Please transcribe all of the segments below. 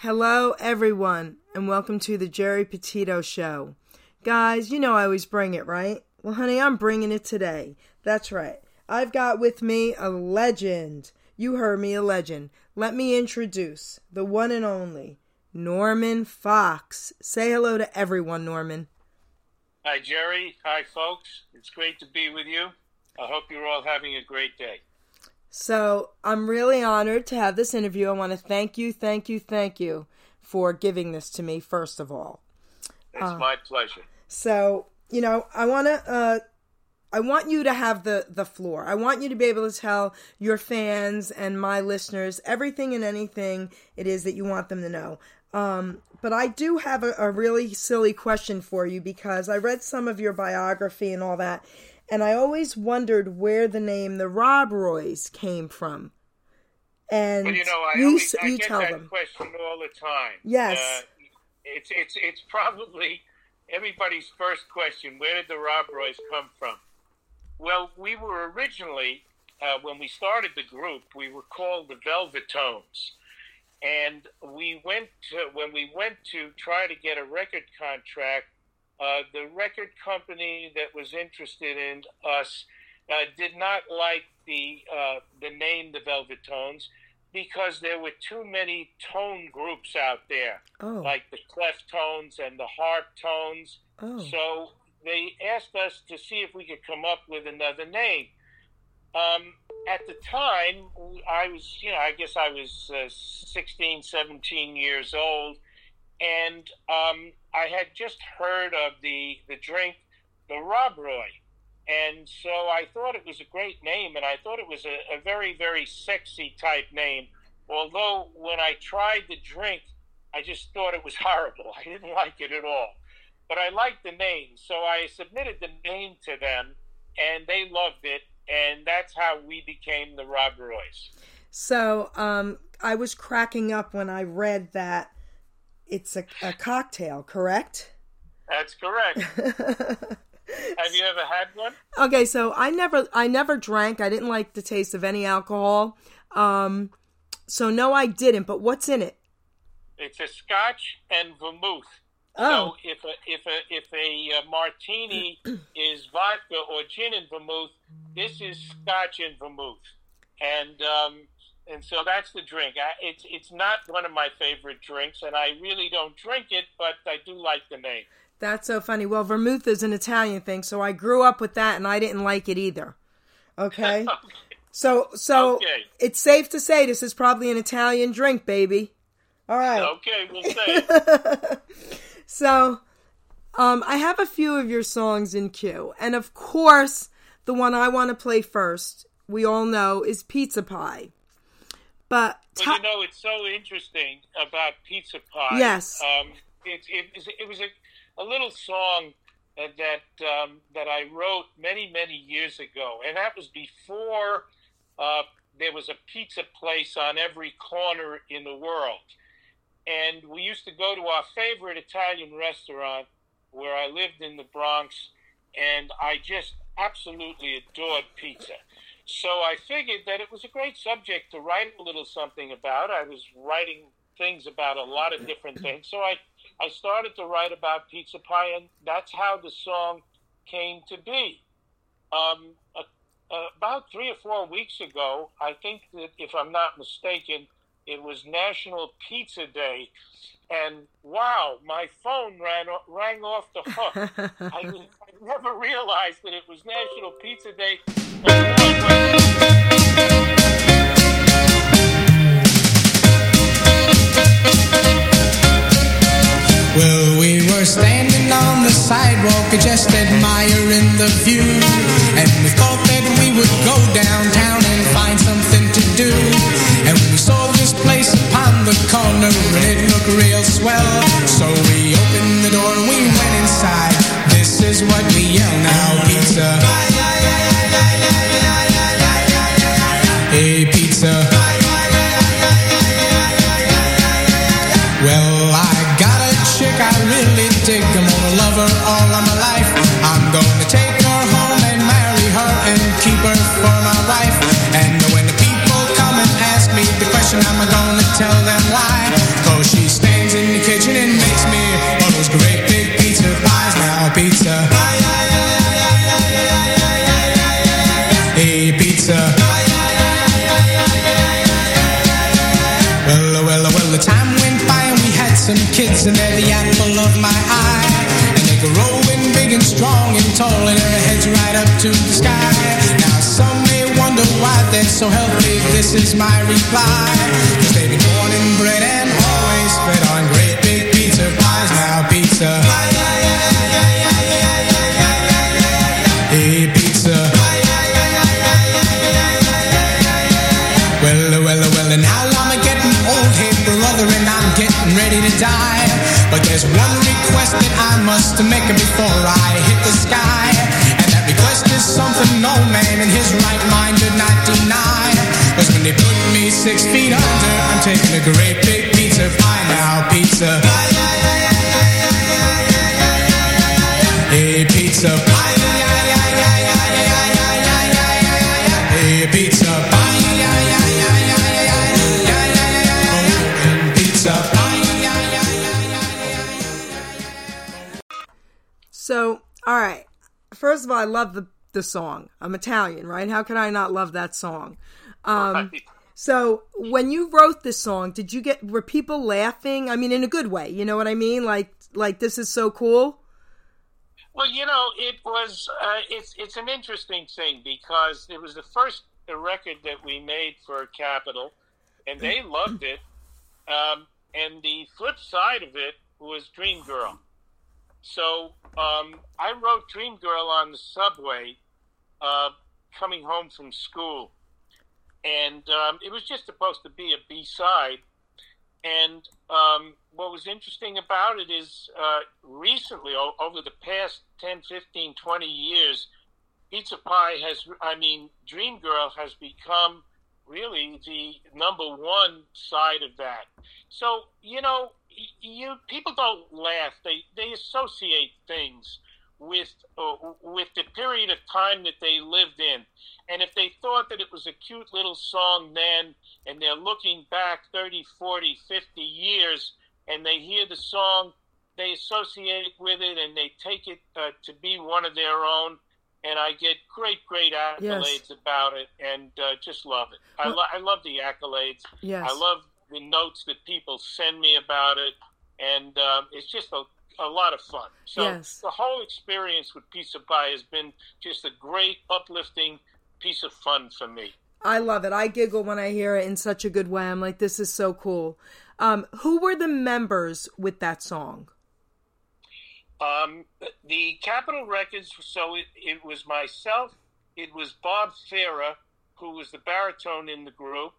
Hello, everyone, and welcome to the Geri Petito Show. Guys, you know I always bring it, right? Well, honey, I'm bringing it today. That's right. I've got with me a legend. You heard me, a legend. Let me introduce the one and only Norman Fox. Say hello to everyone, Norman. Hi, Jerry. Hi, folks. It's great to be with you. I hope you're all having a great day. So, I'm really honored to have this interview. I want to thank you, thank you, thank you for giving this to me, first of all. It's uh, my pleasure. So, you know, I want to. Uh, I want you to have the the floor. I want you to be able to tell your fans and my listeners everything and anything it is that you want them to know. Um, but I do have a, a really silly question for you because I read some of your biography and all that, and I always wondered where the name the Rob Roys came from. And well, you know, I you, always, I you get that them. question all the time. Yes, uh, it's it's it's probably everybody's first question: Where did the Rob Roys come from? Well, we were originally uh, when we started the group, we were called the Velvet Tones, and we went to, when we went to try to get a record contract uh, the record company that was interested in us uh, did not like the uh, the name the Velvet Tones because there were too many tone groups out there, oh. like the clef tones and the harp tones. Oh. So they asked us to see if we could come up with another name. Um, at the time, I was, you know, I guess I was uh, 16, 17 years old and um, I had just heard of the the drink, the Rob Roy, and so I thought it was a great name, and I thought it was a, a very very sexy type name. Although when I tried the drink, I just thought it was horrible. I didn't like it at all, but I liked the name, so I submitted the name to them, and they loved it, and that's how we became the Rob Roys. So um, I was cracking up when I read that it's a, a cocktail, correct? That's correct. Have you ever had one? Okay, so I never I never drank. I didn't like the taste of any alcohol. Um so no I didn't, but what's in it? It's a scotch and vermouth. Oh. So if a if a if a uh, martini is vodka or gin and vermouth, this is scotch and vermouth. And um, and so that's the drink. I, it's it's not one of my favorite drinks, and I really don't drink it, but I do like the name. That's so funny. Well, vermouth is an Italian thing, so I grew up with that, and I didn't like it either. Okay. okay. So so okay. it's safe to say this is probably an Italian drink, baby. All right. Okay, we'll say. so, um, I have a few of your songs in queue, and of course, the one I want to play first, we all know, is Pizza Pie. But well, you know, it's so interesting about Pizza Pie. Yes. Um, it, it, it was a, a little song that um, that I wrote many many years ago, and that was before uh, there was a pizza place on every corner in the world. And we used to go to our favorite Italian restaurant where I lived in the Bronx, and I just absolutely adored pizza. So I figured that it was a great subject to write a little something about. I was writing things about a lot of different things. So I, I started to write about pizza pie, and that's how the song came to be. Um, about three or four weeks ago, I think that if I'm not mistaken, it was National Pizza Day. And wow, my phone ran, rang off the hook. I, I never realized that it was National Pizza Day. Well, we were standing on the sidewalk, just admiring the view. And we thought that we would go downtown and find something to do. And we saw this place upon the corner, it looked real swell. So we opened the door and we went inside. This is what we yell now, pizza. Kids and they're the apple of my eye. And they grow growing big and strong and tall and their heads right up to the sky. Now some may wonder why they're so healthy. This is my reply. Cause they've been born I make it before I hit the sky. And that request is something no man in his right mind did not deny. Cause when they put me six feet under, I'm taking a great big pizza pie now, pizza. Hey, pizza pie. Hey. Pizza love the the song. I'm Italian, right? How can I not love that song? Um, Right. So, when you wrote this song, did you get were people laughing? I mean, in a good way. You know what I mean? Like, like this is so cool. Well, you know, it was uh, it's it's an interesting thing because it was the first record that we made for Capitol, and they loved it. Um, and the flip side of it was Dream Girl. So um, I wrote Dream Girl on the subway, uh, coming home from school, and um, it was just supposed to be a B side. And um, what was interesting about it is uh, recently, o- over the past 10, 15, 20 years, Pizza Pie has, I mean, Dream Girl has become really the number one side of that. So, you know, you people don't laugh. They, they associate things with uh, with the period of time that they lived in. And if they thought that it was a cute little song then, and they're looking back 30, 40, 50 years, and they hear the song, they associate with it and they take it uh, to be one of their own. And I get great, great accolades about it, and uh, just love it. I, lo- I love the accolades. Yes. I love the notes that people send me about it, and um, it's just a, a lot of fun. So Yes. the whole experience with Pizza Pie has been just a great, uplifting piece of fun for me. I love it. I giggle when I hear it in such a good way. I'm like, this is so cool. Um, who were the members with that song? Um, the Capitol Records, so it, it was myself, it was Bob Farah, who was the baritone in the group.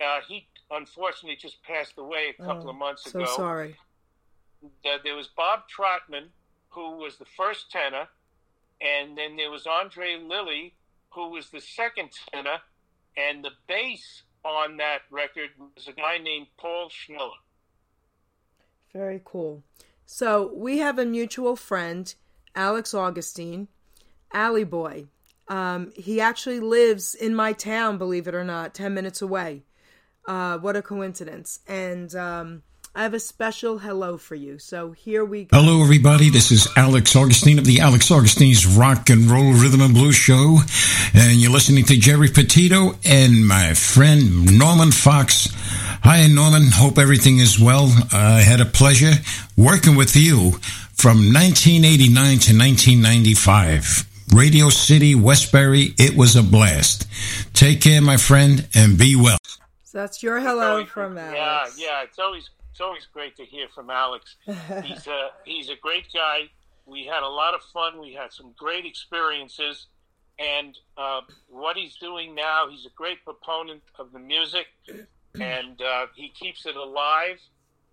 Uh, he unfortunately just passed away a couple Oh, of months So ago. sorry. Uh, there was Bob Trotman, who was the first tenor, and then there was Andre Lilly, who was the second tenor, and the bass on that record was a guy named Paul Schmiller. Very cool. So we have a mutual friend, Alex Augustine, Alley Boy. Um, he actually lives in my town, believe it or not, 10 minutes away. Uh, what a coincidence. And um, I have a special hello for you. So here we go. Hello, everybody. This is Alex Augustine of the Alex Augustine's Rock and Roll Rhythm and Blues Show. And you're listening to Geri Petito and my friend Norman Fox. Hi, Norman. Hope everything is well. I had a pleasure working with you from 1989 to 1995. Radio City, Westbury. It was a blast. Take care, my friend, and be well. So that's your hello Always- from Alex. Yeah, yeah. It's always it's always great to hear from Alex. he's a he's a great guy. We had a lot of fun. We had some great experiences, and uh, what he's doing now, he's a great proponent of the music, and uh, he keeps it alive.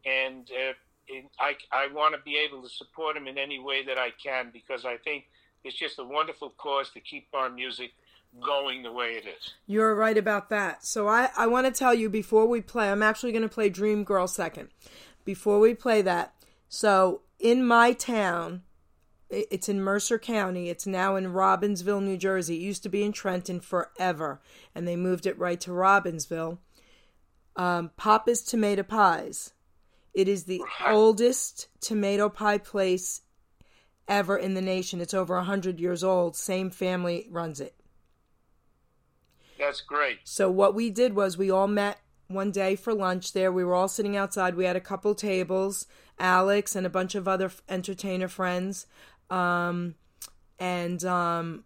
And uh, in, I I want to be able to support him in any way that I can because I think it's just a wonderful cause to keep our music going the way it is. You're right about that. So I, I want to tell you before we play, I'm actually going to play Dream Girl second. Before we play that, so in my town, it's in Mercer County. It's now in Robbinsville, New Jersey. It used to be in Trenton forever, and they moved it right to Robbinsville. Um, Papa's Tomato Pies. It is the oldest tomato pie place ever in the nation. It's over 100 years old. Same family runs it. That's great. So what we did was we all met one day for lunch there. We were all sitting outside. We had a couple tables, Alex and a bunch of other entertainer friends. Um, and um,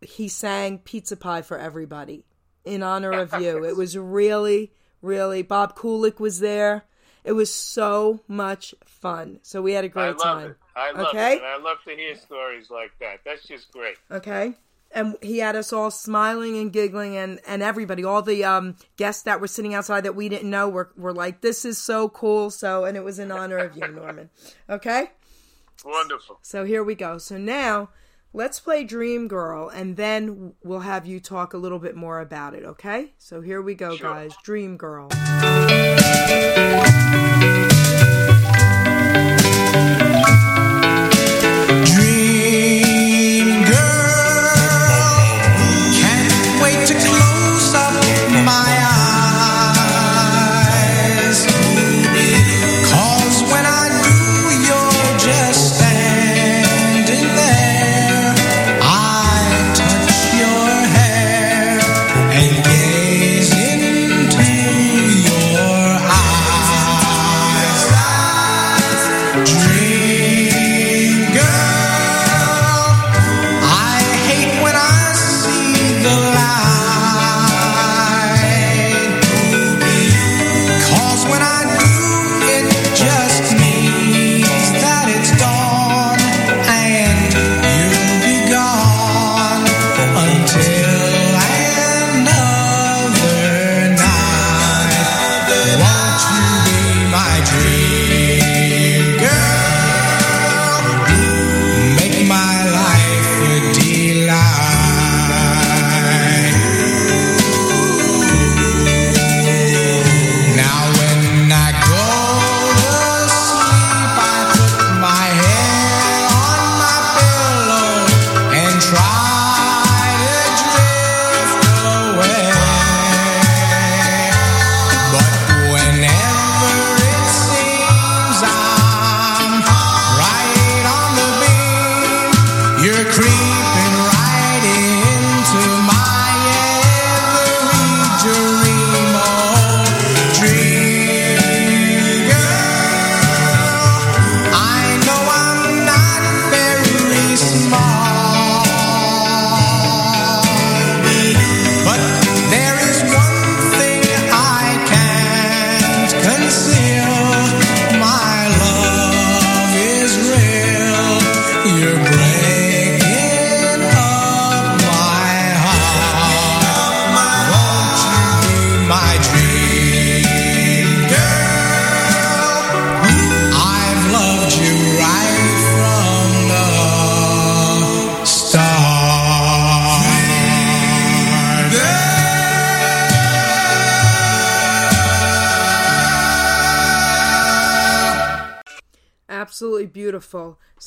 he sang Pizza Pie for everybody in honor of you. It was really, really, Bob Kulick was there. It was so much fun. So we had a great love time. it. I love Okay. it. And I love to hear stories like that. That's just great. Okay. And he had us all smiling and giggling, and, and everybody, all the um, guests that were sitting outside that we didn't know, were, were like, "This is so cool!" So, and it was in honor of you, Norman. Okay. Wonderful. So here we go. So now let's play Dream Girl and then we'll have you talk a little bit more about it, okay? So here we go, Sure. guys. Dream Girl.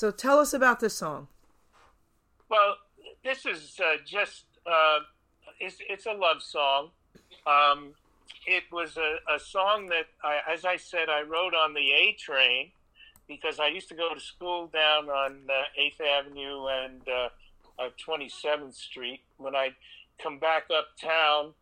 So tell us about this song. Well, this is uh, just uh, it's, it's a love song. Um, it was a, a song that, I, as I said, I wrote on the A train because I used to go to school down on uh, 8th Avenue and uh, uh, 27th Street. When I'd come back uptown,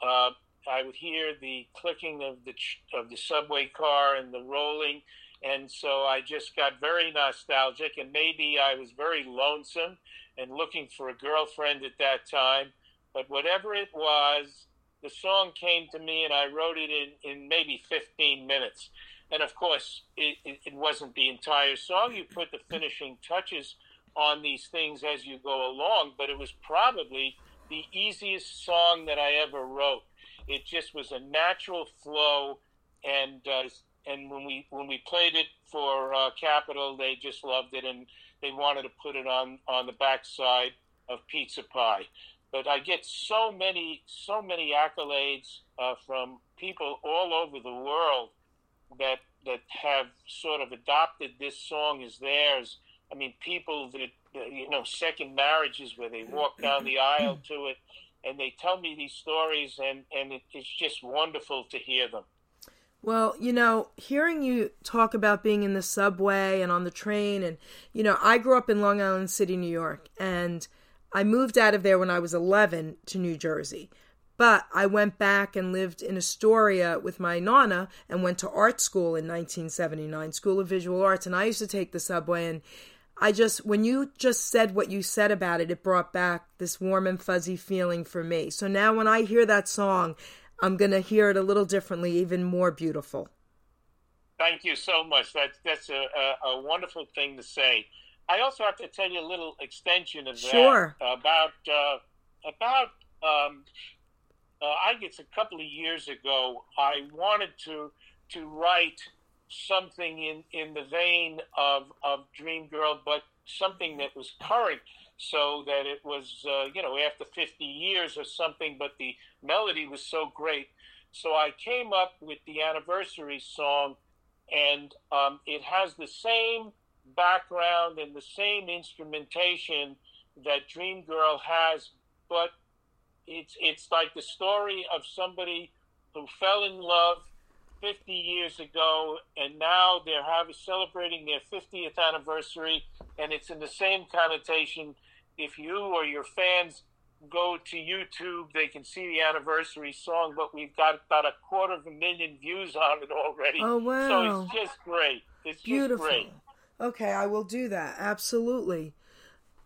uh, I would hear the clicking of the of the subway car and the rolling, and so I just got very nostalgic. And maybe I was very lonesome and looking for a girlfriend at that time. But whatever it was, the song came to me, and I wrote it in in maybe 15 minutes. And of course, it, it, it wasn't the entire song. You put the finishing touches on these things as you go along, but it was probably the easiest song that I ever wrote. It just was a natural flow, and uh, and when we when we played it for uh, Capitol, they just loved it, and they wanted to put it on on the backside of Pizza Pie. But I get so many so many accolades uh, from people all over the world that that have sort of adopted this song as theirs. I mean, people that that, you know, second marriages where they walk down the aisle to it, and they tell me these stories, and and it, it's just wonderful to hear them. Well, you know, hearing you talk about being in the subway and on the train, and, you know, I grew up in Long Island City, New York, and I moved out of there when I was 11 to New Jersey. But I went back and lived in Astoria with my nana and went to art school in 1979, School of Visual Arts. And I used to take the subway and I just, when you just said what you said about it, it brought back this warm and fuzzy feeling for me. So now when I hear that song, I'm going to hear it a little differently, even more beautiful. Thank you so much. That's that's a, a, a, wonderful thing to say. I also have to tell you a little extension of that. Sure. About uh, about um, uh, I guess a couple of years ago, I wanted to to write something in, in the vein of, of Dream Girl, but something that was current so that it was, uh, you know, after 50 years or something, but the melody was so great. So I came up with the anniversary song, and um, it has the same background and the same instrumentation that Dream Girl has, but it's it's like the story of somebody who fell in love 50 years ago, and now they're having celebrating their 50th anniversary, and it's in the same connotation. If you or your fans go to YouTube, they can see the anniversary song, but we've got about a quarter of a million views on it already. Oh wow! So it's just great. It's beautiful. Great. Okay, I will do that. Absolutely.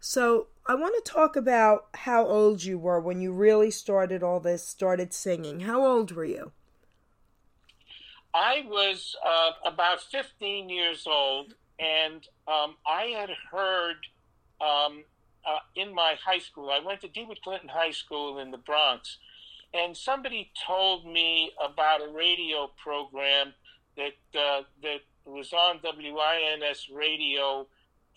So I want to talk about how old you were when you really started all this, started singing. How old were you? I was uh, about 15 years old, and um, I had heard um, uh, in my high school, I went to DeWitt Clinton High School in the Bronx, and somebody told me about a radio program that uh, that was on WINS radio,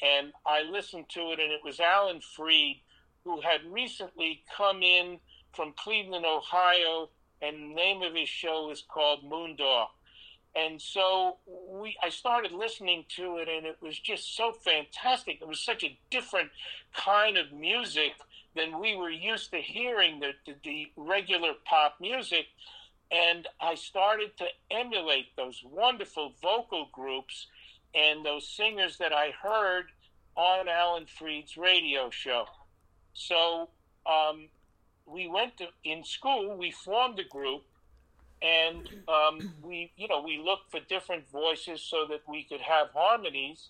and I listened to it, and it was Alan Freed, who had recently come in from Cleveland, Ohio, and the name of his show is called Moondog and so we I started listening to it and it was just so fantastic. It was such a different kind of music than we were used to hearing the, the, the regular pop music. And I started to emulate those wonderful vocal groups and those singers that I heard on Alan Freed's radio show. So um, we went to, in school, we formed a group and um, we you know we looked for different voices so that we could have harmonies.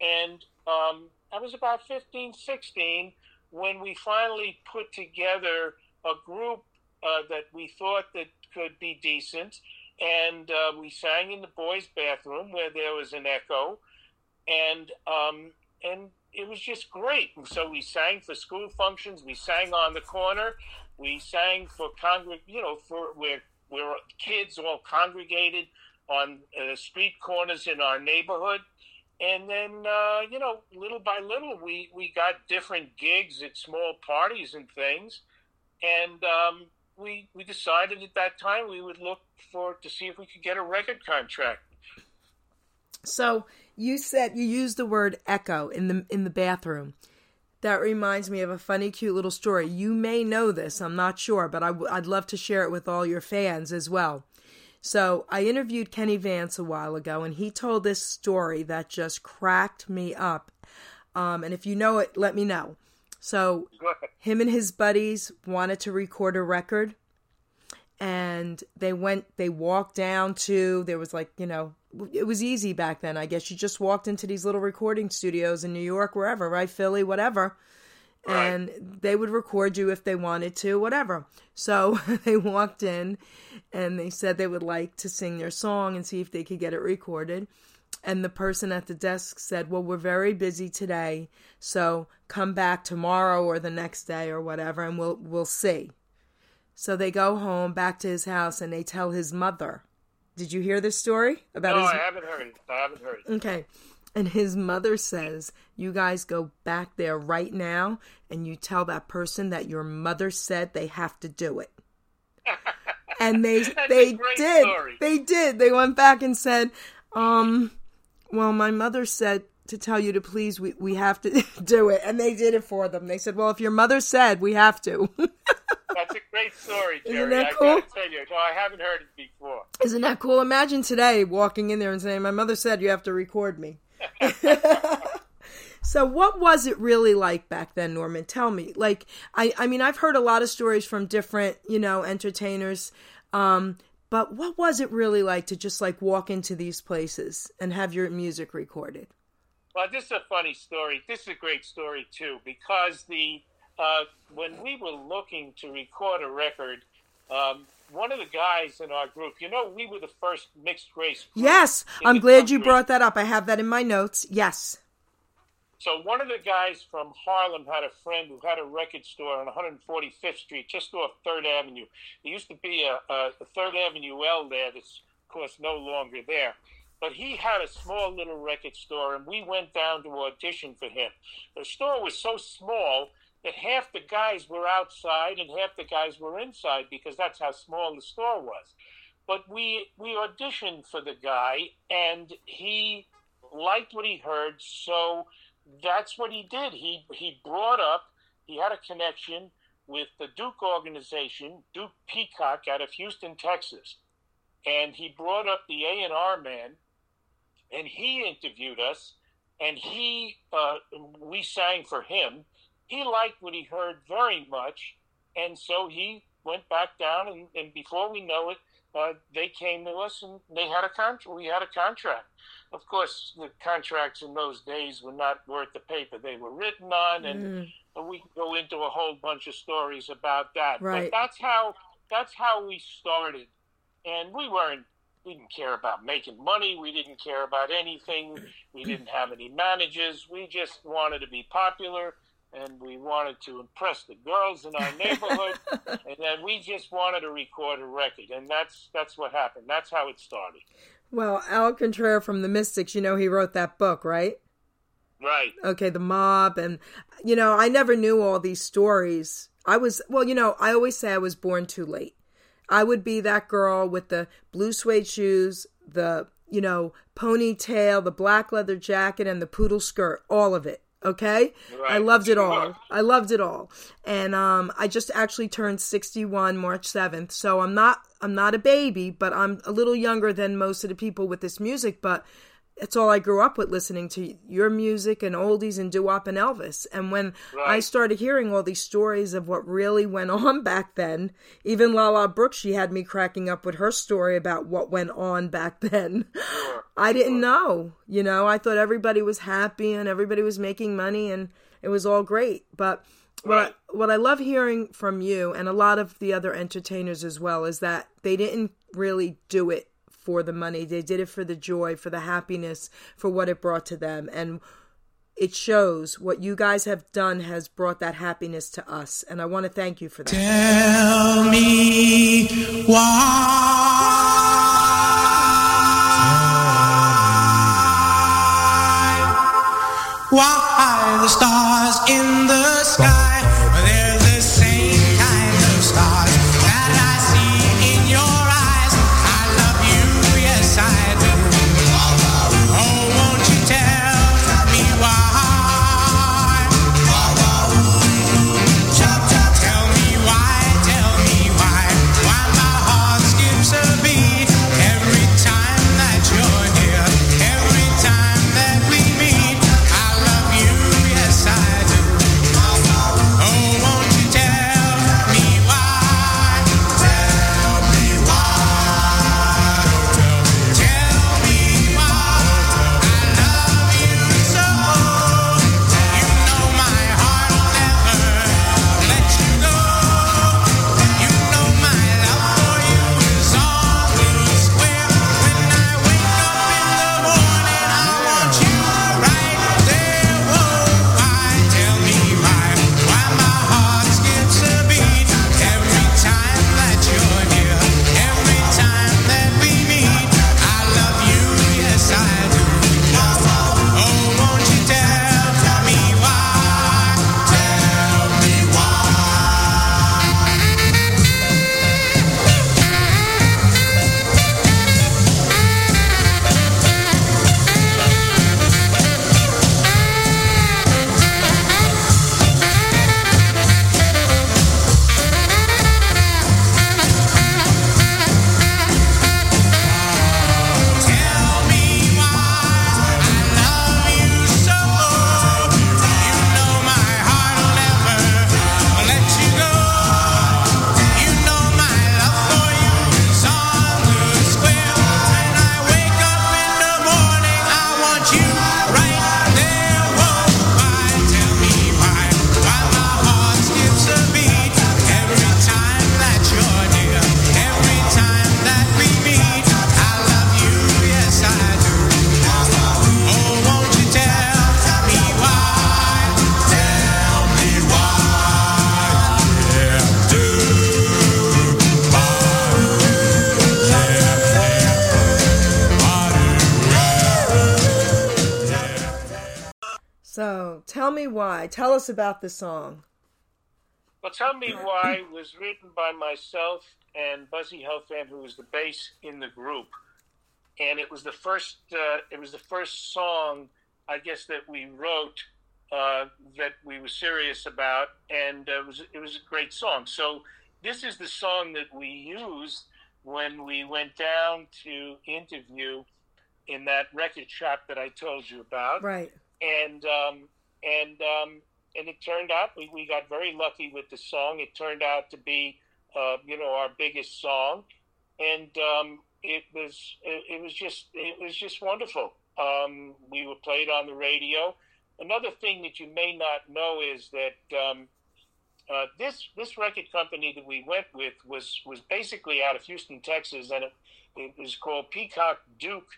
And um, i was about 15 16 when we finally put together a group uh, that we thought that could be decent. And uh, we sang in the boys bathroom where there was an echo. And um, and it was just great. And so we sang for school functions. We sang on the corner. We sang for congreg you know for where we were kids all congregated on uh, street corners in our neighborhood. And then, uh, you know, little by little, we, we got different gigs at small parties and things. And um, we, we decided at that time we would look for to see if we could get a record contract. So you said you used the word echo in the in the bathroom. That reminds me of a funny, cute little story. You may know this, I'm not sure, but i w- I'd love to share it with all your fans as well. So, I interviewed Kenny Vance a while ago, and he told this story that just cracked me up. Um, and if you know it, let me know. So, him and his buddies wanted to record a record, and they went, they walked down to, there was like, you know, it was easy back then. I guess you just walked into these little recording studios in New York, wherever, right? Philly, whatever. Right. And they would record you if they wanted to, whatever. So they walked in and they said they would like to sing their song and see if they could get it recorded. And the person at the desk said, Well, we're very busy today, so come back tomorrow or the next day or whatever, and we'll we'll see. So they go home back to his house and they tell his mother did you hear this story about? No, his... I haven't heard it. I haven't heard it. Okay. And his mother says, You guys go back there right now and you tell that person that your mother said they have to do it. and they they did. Story. They did. They went back and said, um, well, my mother said to tell you to please we, we have to do it and they did it for them. They said, Well, if your mother said we have to That's a great story, Geri. Isn't that cool? I gotta tell you, no, I haven't heard it before. Isn't that cool? Imagine today walking in there and saying, "My mother said you have to record me." So what was it really like back then, Norman? Tell me. Like I I mean I've heard a lot of stories from different, you know, entertainers. Um, but what was it really like to just like walk into these places and have your music recorded? Well, this is a funny story. This is a great story too, because the uh, when we were looking to record a record, um, one of the guys in our group, you know, we were the first mixed race. Yes, I'm glad you brought that up. I have that in my notes. Yes. So one of the guys from Harlem had a friend who had a record store on 145th Street, just off Third Avenue. There used to be a, a, a Third Avenue L there that's, of course, no longer there. But he had a small little record store, and we went down to audition for him. The store was so small that half the guys were outside and half the guys were inside because that's how small the store was. But we we auditioned for the guy, and he liked what he heard, so that's what he did. He he brought up. He had a connection with the Duke organization, Duke Peacock, out of Houston, Texas, and he brought up the A and R man, and he interviewed us, and he uh, we sang for him. He liked what he heard very much, and so he went back down, and, and before we know it, uh, they came to us and they had a contract. We had a contract. Of course, the contracts in those days were not worth the paper they were written on, and mm. we can go into a whole bunch of stories about that. Right. But that's how that's how we started, and we weren't. We didn't care about making money. We didn't care about anything. We didn't have any managers. We just wanted to be popular and we wanted to impress the girls in our neighborhood, and then we just wanted to record a record, and that's that's what happened. That's how it started. Well, Al Contrera from the Mystics, you know, he wrote that book, right? Right. Okay, the mob, and you know, I never knew all these stories. I was well, you know, I always say I was born too late. I would be that girl with the blue suede shoes, the you know ponytail, the black leather jacket, and the poodle skirt, all of it okay? Right. i loved it all. I loved it all. And um i just actually turned 61 march 7th so i'm not i'm not a baby but i'm a little younger than most of the people with this music but it's all I grew up with listening to your music and oldies and doo-wop and Elvis. And when right. I started hearing all these stories of what really went on back then, even Lala Brooks, she had me cracking up with her story about what went on back then. Sure. I didn't know, you know, I thought everybody was happy and everybody was making money and it was all great. But what right. I, what I love hearing from you and a lot of the other entertainers as well is that they didn't really do it for the money. They did it for the joy, for the happiness, for what it brought to them. And it shows what you guys have done has brought that happiness to us. And I want to thank you for that. Tell me why. Why the stars in the sky? Tell me why. Tell us about the song. Well, Tell Me Why was written by myself and Buzzy Helfand, who was the bass in the group, and it was the first. Uh, it was the first song, I guess, that we wrote uh, that we were serious about, and uh, it was it was a great song. So this is the song that we used when we went down to interview in that record shop that I told you about, Right. and um, and um, and it turned out we, we got very lucky with the song. It turned out to be uh, you know our biggest song, and um, it was it, it was just it was just wonderful. Um, we were played on the radio. Another thing that you may not know is that um, uh, this this record company that we went with was was basically out of Houston, Texas, and it, it was called Peacock Duke.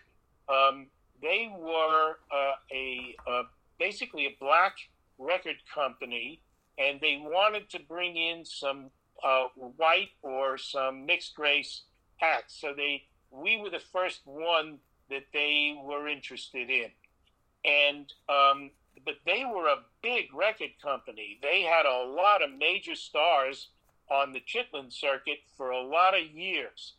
Um, they were uh, a uh, basically a black record company, and they wanted to bring in some uh, white or some mixed race acts. So they we were the first one that they were interested in, and um, but they were a big record company. They had a lot of major stars on the Chitlin circuit for a lot of years.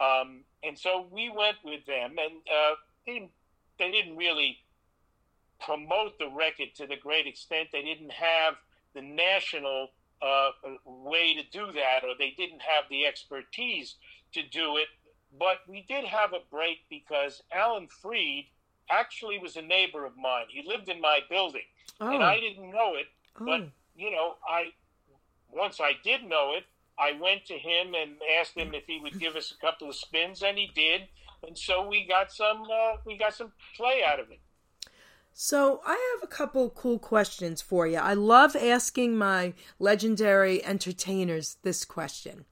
Um, and so we went with them, and uh, they, they didn't really promote the record to the great extent. They didn't have the national uh, way to do that, or they didn't have the expertise to do it. But we did have a break because Alan Freed actually was a neighbor of mine. He lived in my building, Oh. and I didn't know it. oh. But you know, I once I did know it, I went to him and asked him if he would give us a couple of spins, and he did. And so we got some uh, we got some play out of it. So I have a couple cool questions for you. I love asking my legendary entertainers this question.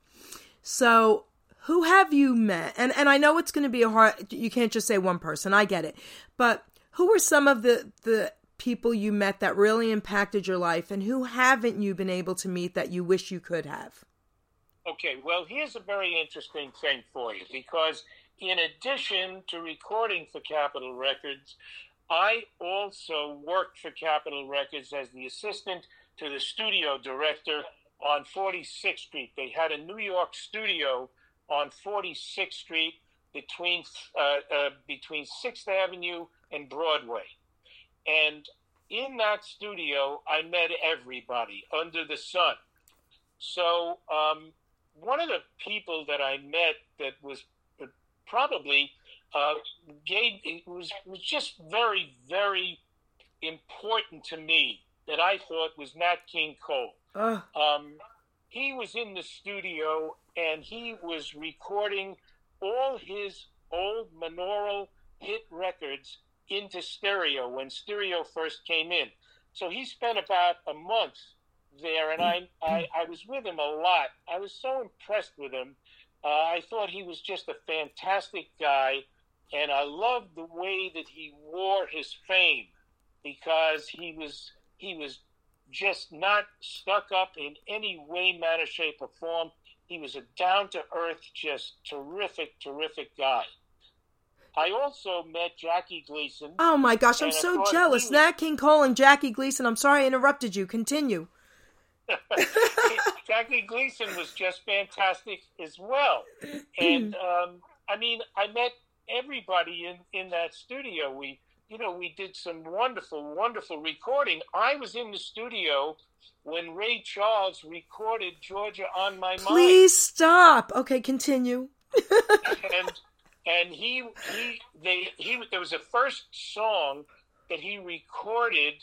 So who have you met? And and I know it's going to be a hard. You can't just say one person. I get it. But who were some of the the people you met that really impacted your life, and who haven't you been able to meet that you wish you could have? Okay, well, here's a very interesting thing for you because in addition to recording for Capitol Records, I also worked for Capitol Records as the assistant to the studio director on 46th Street. They had a New York studio on 46th Street between uh, uh, between Sixth Avenue and Broadway, and in that studio, I met everybody under the sun. So um, one of the people that I met that was probably uh, gave it was was just very very important to me that I thought was Nat King Cole. Oh, Um, he was in the studio and he was recording all his old monaural hit records into stereo when stereo first came in. So he spent about a month there, and I, I, I was with him a lot. I was so impressed with him. Uh, I thought he was just a fantastic guy, and I loved the way that he wore his fame because he was he was just not stuck up in any way, manner, shape, or form. He was a down to earth, just terrific, terrific guy. I also met Jackie Gleason. oh my gosh! I'm so jealous. was- Nat King Cole and Jackie Gleason. I'm sorry I interrupted you. Continue. Jackie Gleason was just fantastic as well. And um, I mean, I met everybody in, in that studio. We, you know, we did some wonderful, wonderful recording. I was in the studio when Ray Charles recorded Georgia on My mind. Please stop. Okay, continue. And and he he they he there was a first song that he recorded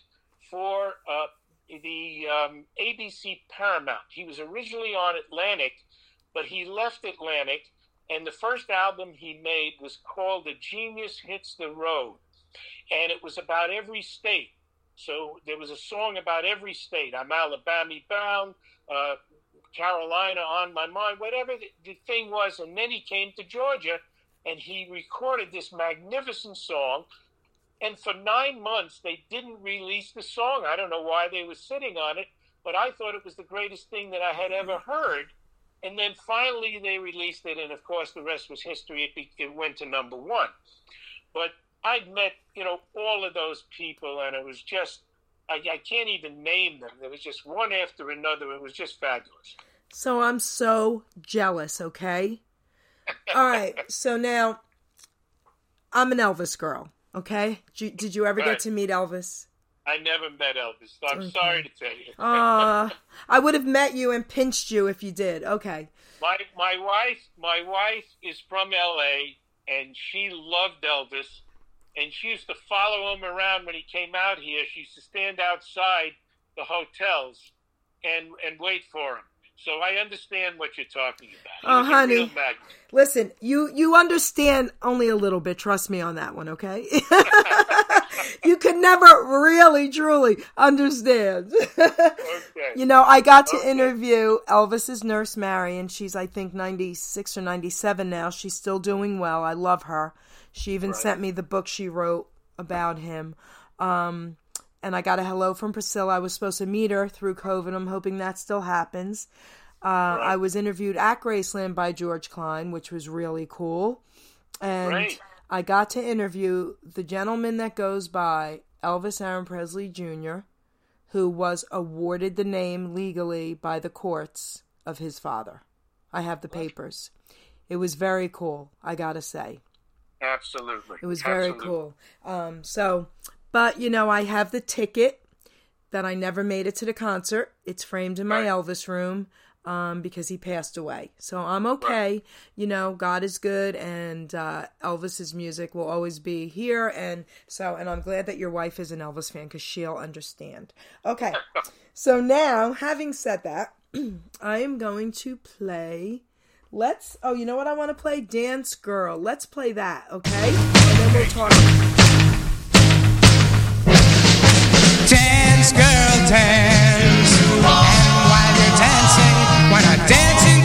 for uh, the um, ABC Paramount. He was originally on Atlantic, but he left Atlantic, and the first album he made was called "The Genius Hits the Road," and it was about every state. So there was a song about every state. I'm Alabama bound, uh, Carolina on my mind, whatever the, the thing was. And then he came to Georgia, and he recorded this magnificent song. And for nine months, they didn't release the song. I don't know why they were sitting on it, but I thought it was the greatest thing that I had ever heard. And then finally, they released it, and of course, the rest was history. It, be, it went to number one. But I'd met, you know, all of those people, and it was just I, I can't even name them. There was just one after another. It was just fabulous. So I'm so jealous, okay? All right. So now I'm an Elvis girl, okay? Did you, did you ever Right. get to meet Elvis? I never met Elvis. So I'm sorry to tell you. Uh, I would have met you and pinched you if you did. Okay. My my wife my wife is from L.A. and she loved Elvis, and she used to follow him around when he came out here. She used to stand outside the hotels and and wait for him. So I understand what you're talking about. Oh, honey. Listen, you you understand only a little bit. Trust me on that one, okay? you can never really truly understand. Okay. you know, I got to Okay. interview Elvis's nurse Mary, and she's I think ninety six or ninety seven now. She's still doing well. I love her. She even sent me the book she wrote about him. Um, and I got a hello from Priscilla. I was supposed to meet her through COVID. I'm hoping that still happens. Uh, I was interviewed at Graceland by George Klein, which was really cool. And Great. I got to interview the gentleman that goes by Elvis Aaron Presley Jr., who was awarded the name legally by the courts of his father. I have the papers. It was very cool, I gotta say. Absolutely. It was very Absolutely. cool. Um, so, but you know, I have the ticket that I never made it to the concert. It's framed in my Right. Elvis room um, because he passed away. So I'm okay. You know, God is good, and uh, Elvis's music will always be here. And so, and I'm glad that your wife is an Elvis fan because she'll understand. Okay. so now, having said that, I am going to play. Let's. Oh, you know what I want to play? Dance Girl. Let's play that, okay? And then we'll talk. Dance, girl, dance. And while you're dancing, why not dance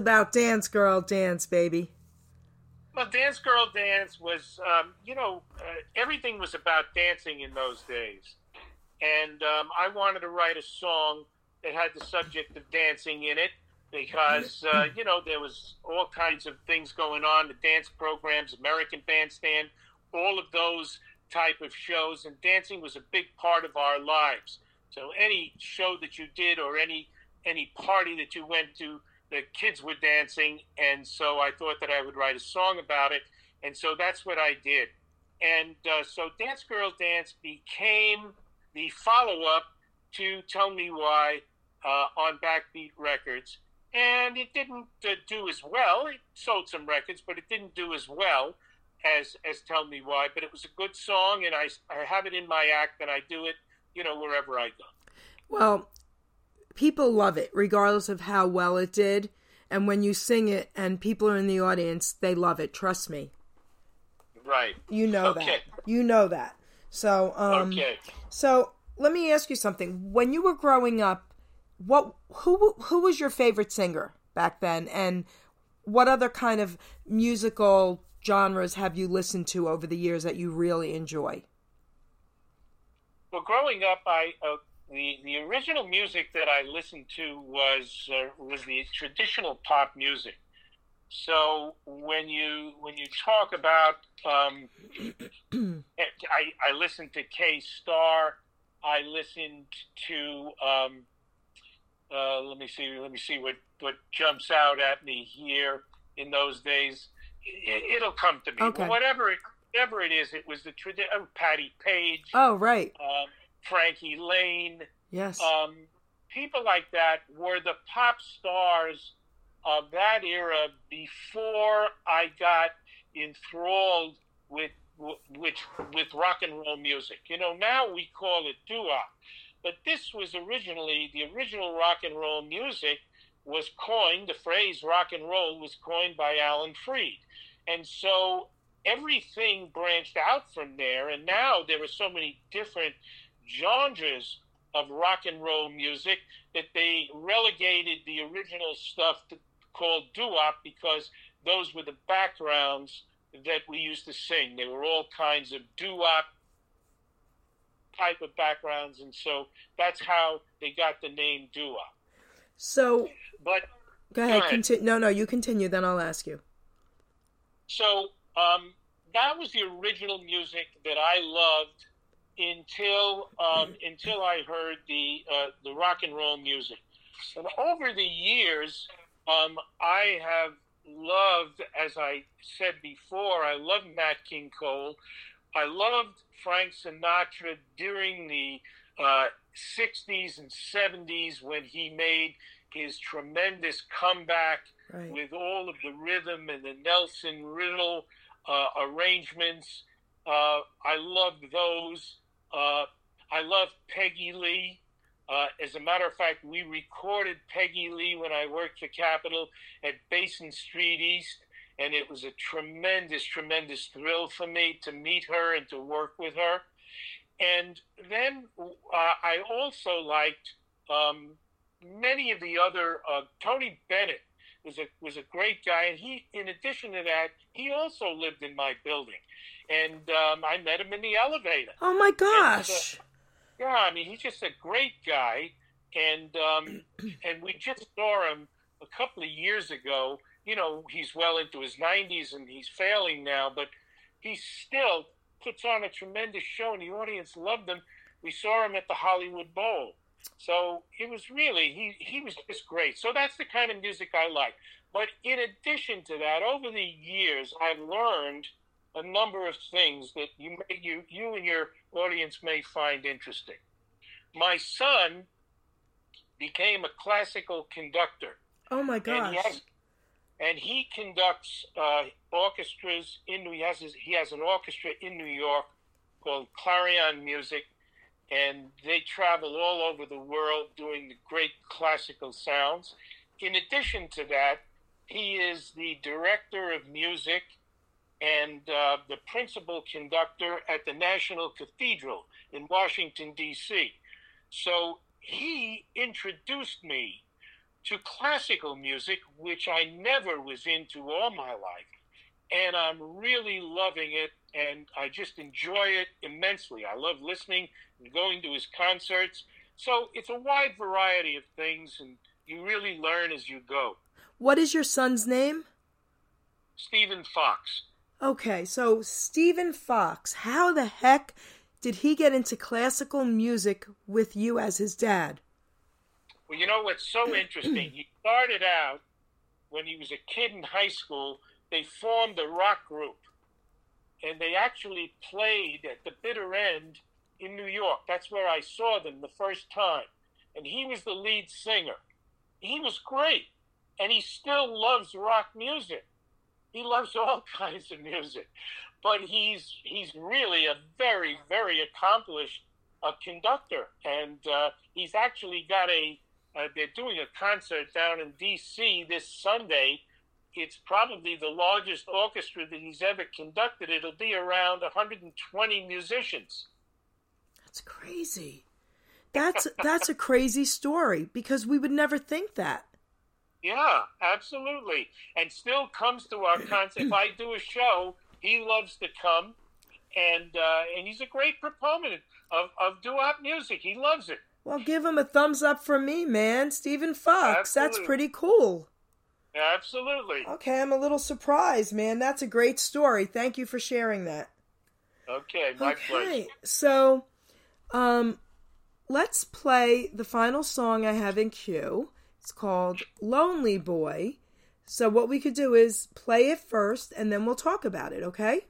about Dance Girl Dance, baby. Well, Dance Girl Dance was, um, you know, uh, everything was about dancing in those days. And um, I wanted to write a song that had the subject of dancing in it because, uh, you know, there was all kinds of things going on, the dance programs, American Bandstand, all of those type of shows, and dancing was a big part of our lives. So any show that you did or any any party that you went to the kids were dancing, and so I thought that I would write a song about it, and so that's what I did. And uh, so Dance Girls Dance became the follow up to Tell Me Why uh, on Backbeat Records. And it didn't uh, do as well. It sold some records, but it didn't do as well as as Tell Me Why. But it was a good song, and I, I have it in my act, and I do it, you know, wherever I go. Well, people love it, regardless of how well it did. And when you sing it and people are in the audience, they love it. Trust me. Right. You know Okay. that. You know that. So, um, Okay. so let me ask you something. When you were growing up, what who who was your favorite singer back then, and what other kind of musical genres have you listened to over the years that you really enjoy? Well, growing up, I uh, the the original music that I listened to was uh, was the traditional pop music. So when you when you talk about, um, I I listened to Kay Starr. I listened to um, uh, let me see let me see what what jumps out at me here in those days. It, it'll come to me. Okay. Whatever it, whatever it is, it was the tradition. Oh, Patti Page Oh, right. um, Frankie Laine, Yes. um, people like that were the pop stars of that era before I got enthralled with with with rock and roll music. You know, now we call it doo-wop, but this was originally the original rock and roll music was coined. The phrase rock and roll was coined by Alan Freed, and so everything branched out from there. And now there are so many different genres of rock and roll music that they relegated the original stuff to, called doo-wop because those were the backgrounds that we used to sing. They were all kinds of doo-wop type of backgrounds, and so that's how they got the name doo-wop. so But go ahead. ahead. Conti- no, no, you continue. Then I'll ask you. so um, that was the original music that I loved until um, until I heard the uh, the rock and roll music. And over the years, um, I have loved, as I said before, I love Nat King Cole. I loved Frank Sinatra during the uh, 60s and 70s when he made his tremendous comeback Right. with all of the rhythm and the Nelson Riddle uh, arrangements. Uh, I loved those. Uh, I loved Peggy Lee. Uh, as a matter of fact, we recorded Peggy Lee when I worked for Capitol at Basin Street East, and it was a tremendous, tremendous thrill for me to meet her and to work with her. And then uh, I also liked um, many of the other. Uh, Tony Bennett was a was a great guy, and he, in addition to that, he also lived in my building, and um, I met him in the elevator. Oh my gosh. Yeah, I mean, he's just a great guy, and um, and we just saw him a couple of years ago. You know, he's well into his nineties and he's failing now, but he still puts on a tremendous show, and the audience loved him. We saw him at the Hollywood Bowl, so it was really he he was just great. So that's the kind of music I like. But in addition to that, over the years, I've learned a number of things that you may, you you and your audience may find interesting. My son became a classical conductor, Oh my and gosh. he has, and he conducts uh, orchestras in. He has his, he has an orchestra in New York called Clarion Music, and they travel all over the world doing the great classical sounds. In addition to that, he is the director of music and uh, the principal conductor at the National Cathedral in Washington, D.C. So he introduced me to classical music, which I never was into all my life. And I'm really loving it, and I just enjoy it immensely. I love listening going to his concerts. So it's a wide variety of things, and you really learn as you go. What is your son's name? Steven Fox. Okay, so Steven Fox, how the heck did he get into classical music with you as his dad? Well, you know what's so interesting? He started out when he was a kid in high school, they formed a rock group. And they actually played at the bitter end in New York. That's where I saw them the first time. And he was the lead singer. He was great. And he still loves rock music. He loves all kinds of music. But he's he's really a very, very accomplished uh, conductor. And uh, he's actually got a uh, they're doing a concert down in D.C. this Sunday. It's probably the largest orchestra that he's ever conducted. It'll be around 120 musicians. That's crazy. That's that's a crazy story because we would never think that. Yeah, absolutely. And still comes to our concert. if I do a show, he loves to come, and uh, and he's a great proponent of of doo-wop music. He loves it. Well, give him a thumbs up for me, man. Steven Fox. That's pretty cool. Absolutely. Okay, I'm a little surprised, man. That's a great story. Thank you for sharing that. Okay, my pleasure. Okay, so um, let's play the final song I have in queue. It's called Lonely Boy. So, what we could do is play it first and then we'll talk about it, okay?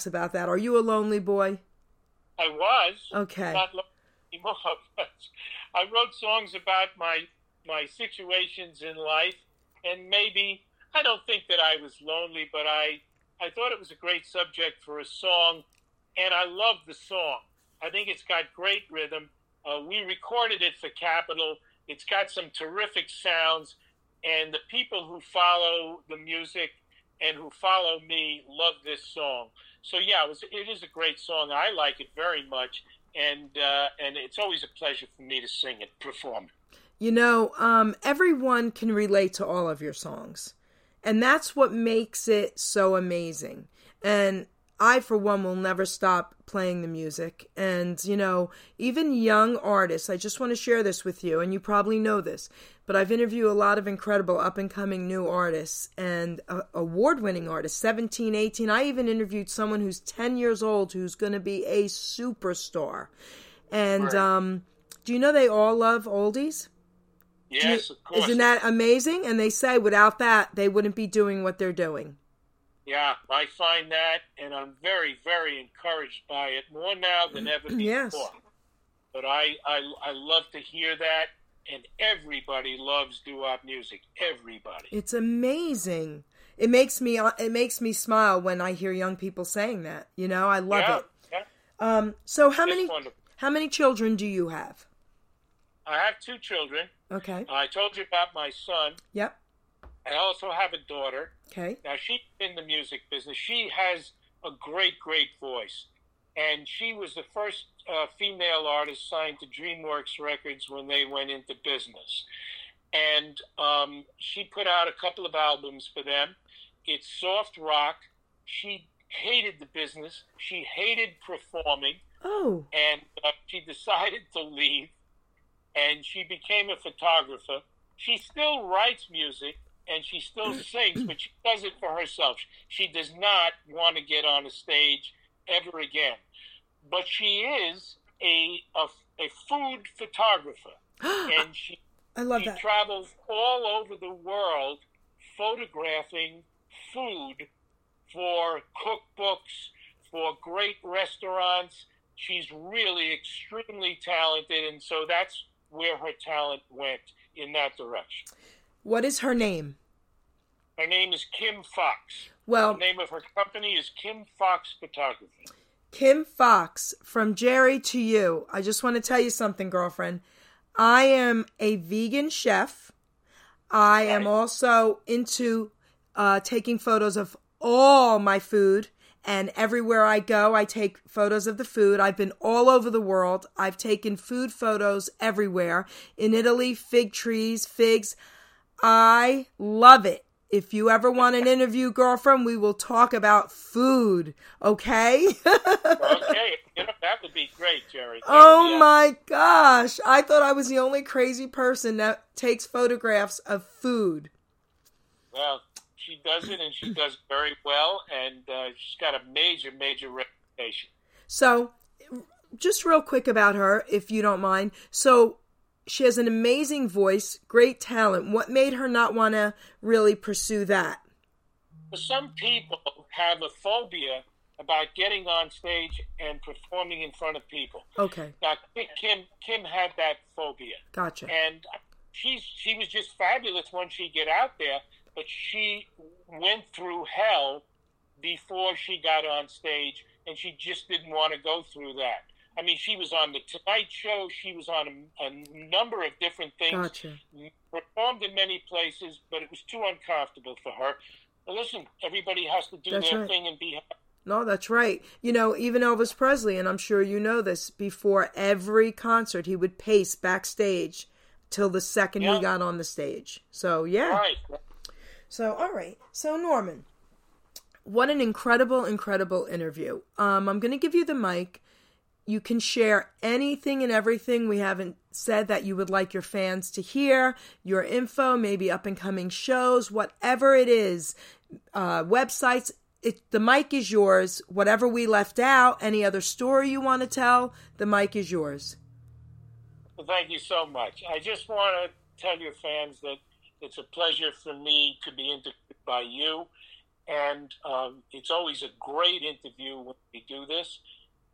Us about that. Are you a lonely boy? I was. Okay. Not lo- anymore. I wrote songs about my my situations in life, and maybe I don't think that I was lonely, but I I thought it was a great subject for a song, and I love the song. I think it's got great rhythm. Uh, we recorded it for Capitol. It's got some terrific sounds, and the people who follow the music and who follow me love this song. So yeah, it, was, it is a great song. I like it very much, and uh, and it's always a pleasure for me to sing it, perform it. You know, um, everyone can relate to all of your songs. And that's what makes it so amazing. And I, for one, will never stop playing the music. And, you know, even young artists, I just want to share this with you, and you probably know this, but I've interviewed a lot of incredible up and coming new artists and uh, award winning artists, 17, 18. I even interviewed someone who's 10 years old who's going to be a superstar. And Right. um, do you know they all love oldies? You- Yes, of course. Isn't that amazing? And they say without that, they wouldn't be doing what they're doing. Yeah, I find that, and I'm very, very encouraged by it more now than ever before. Yes. But I, I, I love to hear that, and everybody loves doo-wop music. Everybody. It's amazing. It makes me uh, it makes me smile when I hear young people saying that. You know, I love yeah, it. yeah. Um, so how It's many wonderful. how many children do you have? I have two children. Okay. I told you about my son. Yep. I also have a daughter. Okay. Now she's in the music business. She has a great, great voice, and she was the first uh, female artist signed to DreamWorks Records when they went into business. And um, she put out a couple of albums for them. It's soft rock. She hated the business. She hated performing, Oh. and uh, she decided to leave. And she became a photographer. She still writes music and she still sings, but she does it for herself. She does not want to get on a stage ever again. But she is a a, a food photographer, and she I love she that. travels all over the world photographing food for cookbooks, for great restaurants. She's really extremely talented, and so that's where her talent went in that direction. What is her name? Her name is Kim Fox. Well, The name of her company is Kim Fox Photography. Kim Fox, from Geri to you. I just want to tell you something, girlfriend. I am a vegan chef. I am also into uh, taking photos of all my food. And everywhere I go, I take photos of the food. I've been all over the world. I've taken food photos everywhere. In Italy, fig trees, figs. I love it. If you ever want an interview, girlfriend, we will talk about food, okay? Okay, you know, that would be great, Geri. Oh Yeah. my gosh. I thought I was the only crazy person that takes photographs of food. Well, she does it, and she does very well, and uh, she's got a major, major reputation. So, just real quick about her, if you don't mind. So, she has an amazing voice, great talent. What made her not want to really pursue that? Some people have a phobia about getting on stage and performing in front of people. Okay, Now, Kim, Kim had that phobia. gotcha. and she's she was just fabulous once she get out there but she went through hell before she got on stage and she just didn't want to go through that i mean she was on the tonight show she was on a, a number of different things Gotcha. performed in many places but it was too uncomfortable for her but listen everybody has to do That's their right. thing and be happy No, that's right. You know, even Elvis Presley, and I'm sure you know this, before every concert, he would pace backstage till the second Yeah. he got on the stage. So, yeah. right So, all right. So, Norman, what an incredible, incredible interview. Um, I'm going to give you the mic. You can share anything and everything we haven't said that you would like your fans to hear, your info, maybe up and coming shows, whatever it is, uh, websites. It, the mic is yours. Whatever we left out, any other story you want to tell, the mic is yours. Well, thank you so much. I just want to tell your fans that it's a pleasure for me to be interviewed by you, and um, it's always a great interview when we do this.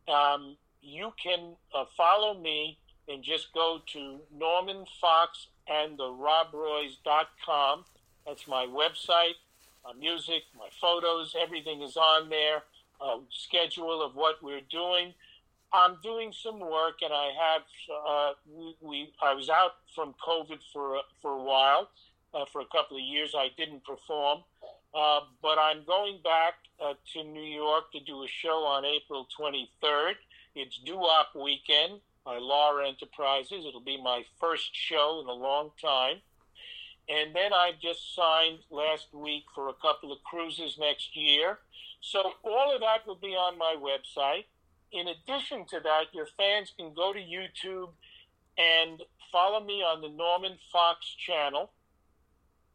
Um, you can uh, follow me and just go to Norman Fox and the RobRoys.com. That's my website. My music, my photos, everything is on there. A schedule of what we're doing. I'm doing some work, and I have. Uh, we, we I was out from COVID for for a while, uh, for a couple of years. I didn't perform, uh, but I'm going back uh, to New York to do a show on April 23rd. It's Doo-Wop Weekend by Law Enterprises. It'll be my first show in a long time. And then I just signed last week for a couple of cruises next year. So all of that will be on my website. In addition to that, your fans can go to YouTube and follow me on the Norman Fox channel.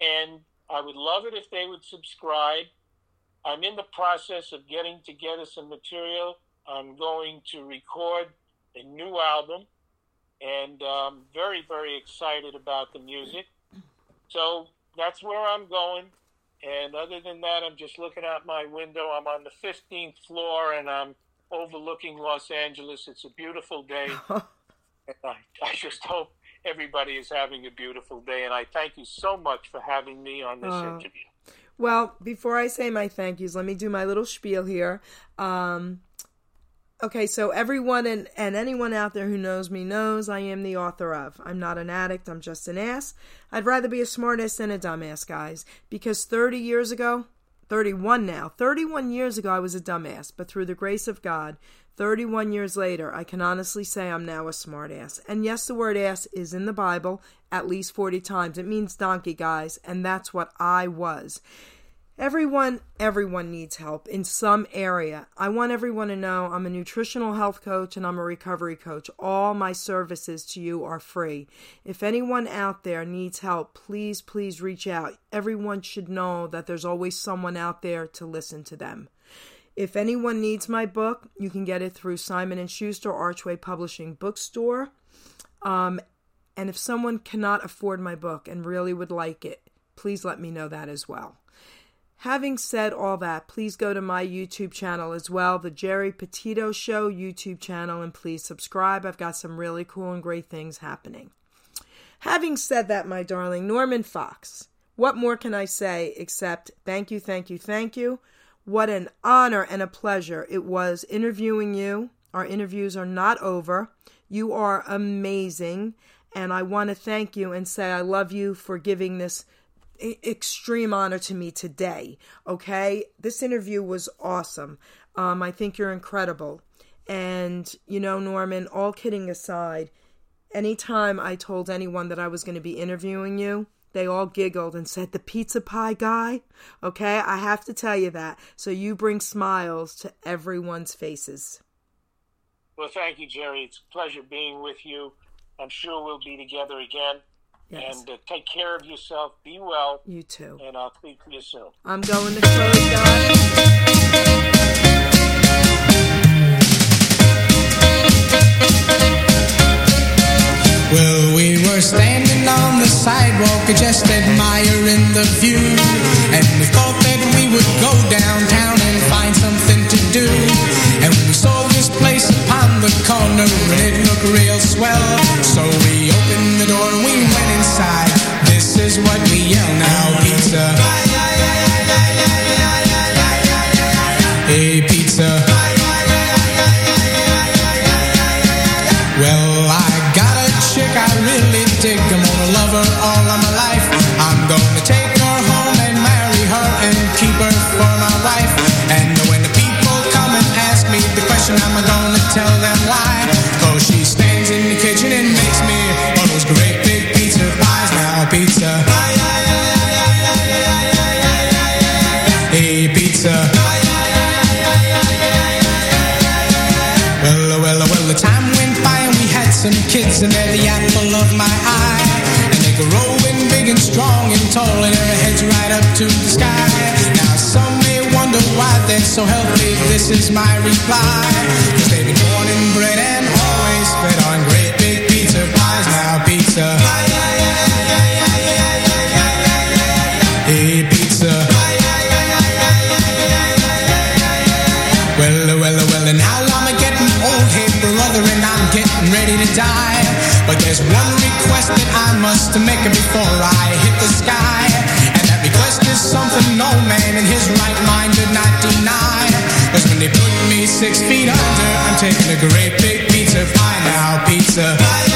And I would love it if they would subscribe. I'm in the process of getting together some material. I'm going to record a new album, and I'm very, very excited about the music. So that's where I'm going. And other than that, I'm just looking out my window. I'm on the 15th floor, and I'm overlooking Los Angeles. It's a beautiful day. I, I just hope everybody is having a beautiful day. And I thank you so much for having me on this Uh, interview. Well, before I say my thank yous, let me do my little spiel here. Um, Okay, so everyone and, and anyone out there who knows me knows I am the author of. I'm not an addict, I'm just an ass. I'd rather be a smartass than a dumbass, guys. Because 30 years ago, 31 now, 31 years ago, I was a dumbass. But through the grace of God, 31 years later, I can honestly say I'm now a smartass. And yes, the word ass is in the Bible at least 40 times. It means donkey, guys, and that's what I was. Everyone, everyone needs help in some area. I want everyone to know I'm a nutritional health coach and I'm a recovery coach. All my services to you are free. If anyone out there needs help, please, please reach out. Everyone should know that there's always someone out there to listen to them. If anyone needs my book, you can get it through Simon and Schuster Archway Publishing Bookstore. Um, and if someone cannot afford my book and really would like it, please let me know that as well. Having said all that, please go to my YouTube channel as well, the Geri Petito Show YouTube channel, and please subscribe. I've got some really cool and great things happening. Having said that, my darling Norman Fox, what more can I say except thank you, thank you, thank you. What an honor and a pleasure it was interviewing you. Our interviews are not over. You are amazing, and I want to thank you and say I love you for giving this extreme honor to me today. Okay, this interview was awesome. Um, I think you're incredible. And you know, Norman, all kidding aside, anytime I told anyone that I was going to be interviewing you, they all giggled and said, The pizza pie guy? Okay, I have to tell you that. So you bring smiles to everyone's faces. Well, thank you, Geri. It's a pleasure being with you. I'm sure we'll be together again. Yes. And uh, take care of yourself. Be well. You too. And I'll speak to you soon. I'm going to close, guys. Well, we were standing on the sidewalk, just admiring the view. And we thought that we would go downtown and find something to do. And we saw this place upon the corner, and it looked real swell. So we opened the door and we went inside. This is what we yell now, and they're the apple of my eye. And they grow growing big and strong and tall and their heads right up to the sky. Now some may wonder why they're so healthy. This is my reply. Cause they've been born and bred second before I hit the sky. And that request is something no man in his right mind did not deny. Cause when they put me six feet under, I'm taking a great big pizza pie now, pizza pie.